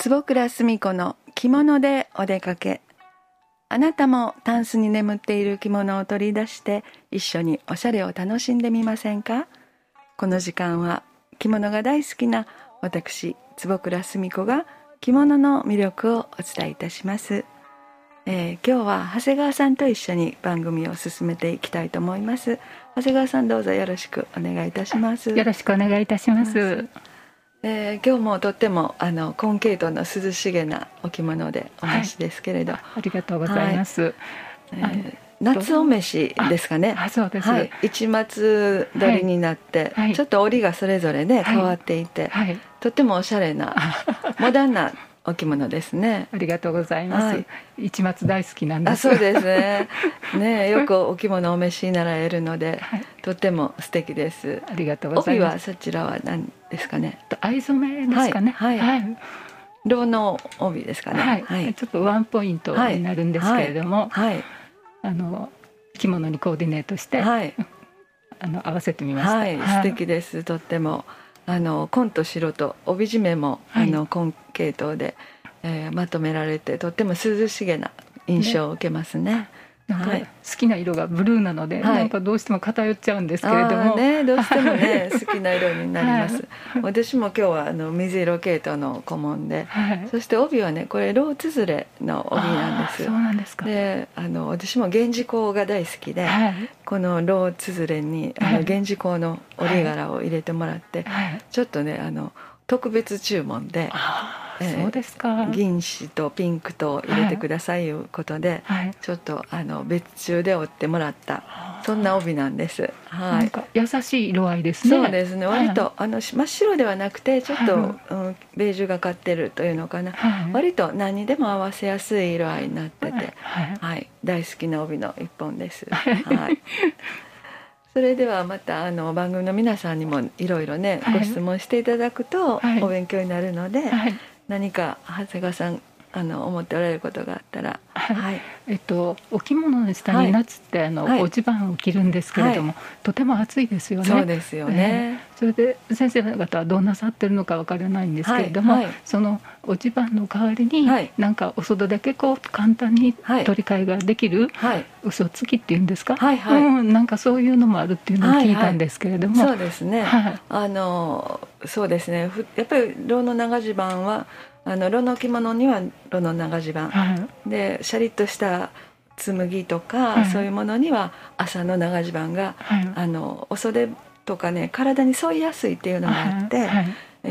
坪倉澄子の着物でお出かけ。あなたもタンスに眠っている着物を取り出して一緒におしゃれを楽しんでみませんか？この時間は着物が大好きな私坪倉澄子が着物の魅力をお伝えいたします、えー、今日は長谷川さんと一緒に番組を進めていきたいと思います。長谷川さんどうぞよろしくお願いいたします。よろしくお願いいたします。えー、今日もとってもあのコンケイトの涼しげなお着物でお召しですけれど、はい、ありがとうございます、はい、えー、夏お召しですかね。あそうです、はい、一末取りになって、はい、ちょっと織りがそれぞれね変わっていて、とってもおしゃれな モダンなお着物ですね。ありがとうございます。はい、一末大好きなんです。そうですね。ね、よくお着物お召しになられるので、はい、とっても素敵です。ありがとうございます。帯はそちらは何ですかね？藍染めですかね。はい。はい。ロの帯ですかね。はい。ちょっとワンポイントになるんですけれども、はい。あの着物にコーディネートして、はい。あの合わせてみました。はい、素敵です。とっても。あの紺と白と帯締めも、はい、あの紺系統で、えー、まとめられてとっても涼しげな印象を受けますね。なんか好きな色がブルーなので、はい、なんかどうしても偏っちゃうんですけれども、ね、どうしてもね好きな色になります、はい、私も今日はあの水色系統の顧問で、はい、そして帯はねこれローツづれの帯なんです。そうなんですか。であの私も源氏香が大好きで、このローツづれにあの源氏香の織柄を入れてもらって、ちょっとねあの特別注文で。そうですか。銀紙とピンクと入れてくださいいうことで、はい、ちょっとあの別注で折ってもらったそんな帯なんです。はい。優しい色合いですね。そうですね。割と、はい、あの真っ白ではなくてちょっと、はい、うん、ベージュがかってるというのかな。はい、割と何にでも合わせやすい色合いになってて、はい、大好きな帯の一本です。はい。それではまたあの番組の皆さんにもいろいろね、ご質問していただくとお勉強になるので、何か長谷川さんあの思っておられることがあったら、はい、えっとお着物の下に夏って、あの、はい、お地盤を着るんですけれども、はい、とても暑いですよね。そうですよね。えー、それで先生方はどうなさってるのかわからないんですけれども、はい、そのお地盤の代わりに、はい、なんかお袖だけこう簡単に取り替えができる、はい、嘘つきっていうんですか、はいはい、うん、なんかそういうのもあるっていうのを聞いたんですけれども、はいはい、そうですね。あのそうですね。やっぱり牢の長襦袢はあの炉の着物には炉の長襦袢、はい、でシャリッとした紬とか、はい、そういうものには朝の長襦袢が、はい、あのお袖とかね体に沿いやすいっていうのがあって、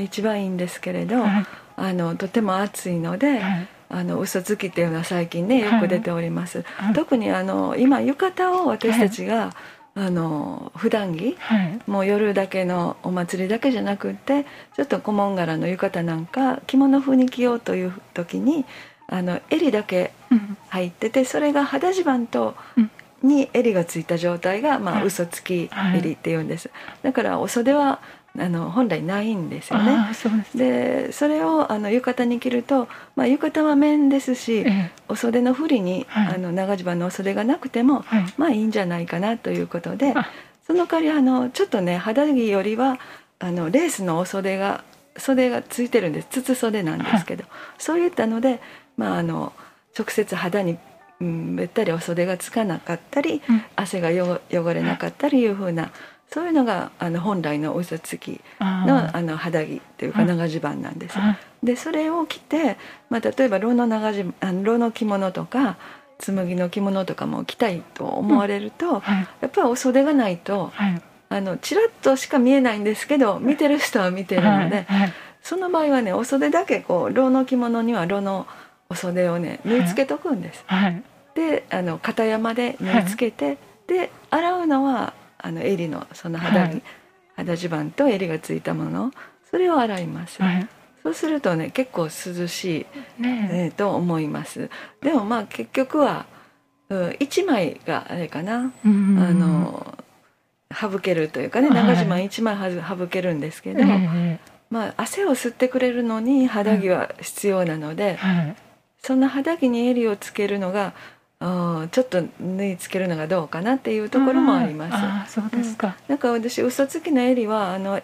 一番いいんですけれど、あのとても暑いので。あの嘘つきっていうのは最近ねよく出ております、特にあの今浴衣を私たちが、あの普段着、はい、もう夜だけのお祭りだけじゃなくってちょっと小紋柄の浴衣なんか着物風に着ようという時にあの襟だけ入ってて、それが肌地盤と、に襟がついた状態が、まあ、嘘つき襟っていうんです、だからお袖はあの本来ないんですよね。そでそれをあの浴衣に着ると、まあ、浴衣は面ですし、ええ、お袖の振りに、はい、あの長襦袢のお袖がなくても、はい、まあいいんじゃないかなということでその代わりあのちょっとね肌着よりはあのレースのお袖が袖がついてるんです。筒袖なんですけど、はい、そういったので、まあ、あの直接肌にうん、べったりお袖がつかなかったり、うん、汗が汚れなかったりいうふうなそういうのがあの本来の嘘つきのあの肌着というか長襦袢なんです。でそれを着て、まあ、例えば牢の長襦あの牢の着物とか紬の着物とかも着たいと思われると、うん。はい、やっぱりお袖がないと、はい、あのちらっとしか見えないんですけど見てる人は見てるので、はい、その場合はねお袖だけこう牢の着物には牢のお袖をね縫い付けとくんです。であの片山で縫い付けて、で洗うのはあの襟のその肌に、はい、肌襦袢と襟がついたもの。それを洗います、はい、そうするとね結構涼しい、ねえ。ー、と思います。でもまあ結局は、うん、1枚があれかな、あの省けるというかね長襦袢1枚省けるんですけど、まあ、汗を吸ってくれるのに肌着は必要なので、その肌着に襟をつけるのがあちょっと縫い付けるのがどうかなっていうところもあります。あそうですか、うん、なんか私嘘つきの襟はあの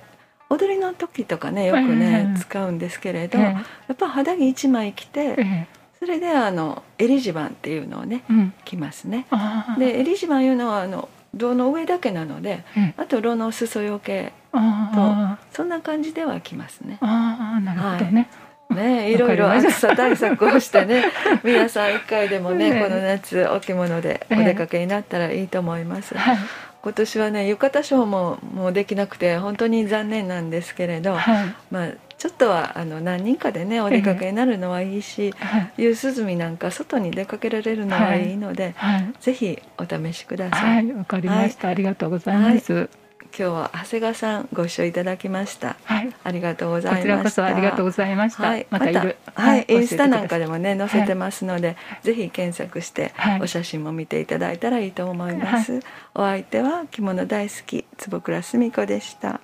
踊りの時とかねよくね、使うんですけれど、やっぱ肌着1枚着て、それであの襟地盤っていうのをね、着ますね。で襟地盤いうのはあの胴の上だけなので、あと炉の裾よけとそんな感じでは着ますね。あなるほどね、はい。ね、いろいろ暑さ対策をしてね 皆さん一回でもね、ね、この夏お着物でお出かけになったらいいと思います。はい。今年はね浴衣ショーももうできなくて本当に残念なんですけれど、はい、まあちょっとはあの何人かでねお出かけになるのはいいし、夕涼みなんか外に出かけられるのはいいので、はい、ぜひお試しください。わ、はい、かりました、ありがとうございます。今日は長谷川さんご一緒いただきました。はい、ありがとうございました。こちらこそありがとうございました。はい、またはい、インスタなんかでもね載せてますので、はい、ぜひ検索してお写真も見ていただいたらいいと思います。お相手は着物大好き坪倉澄子でした。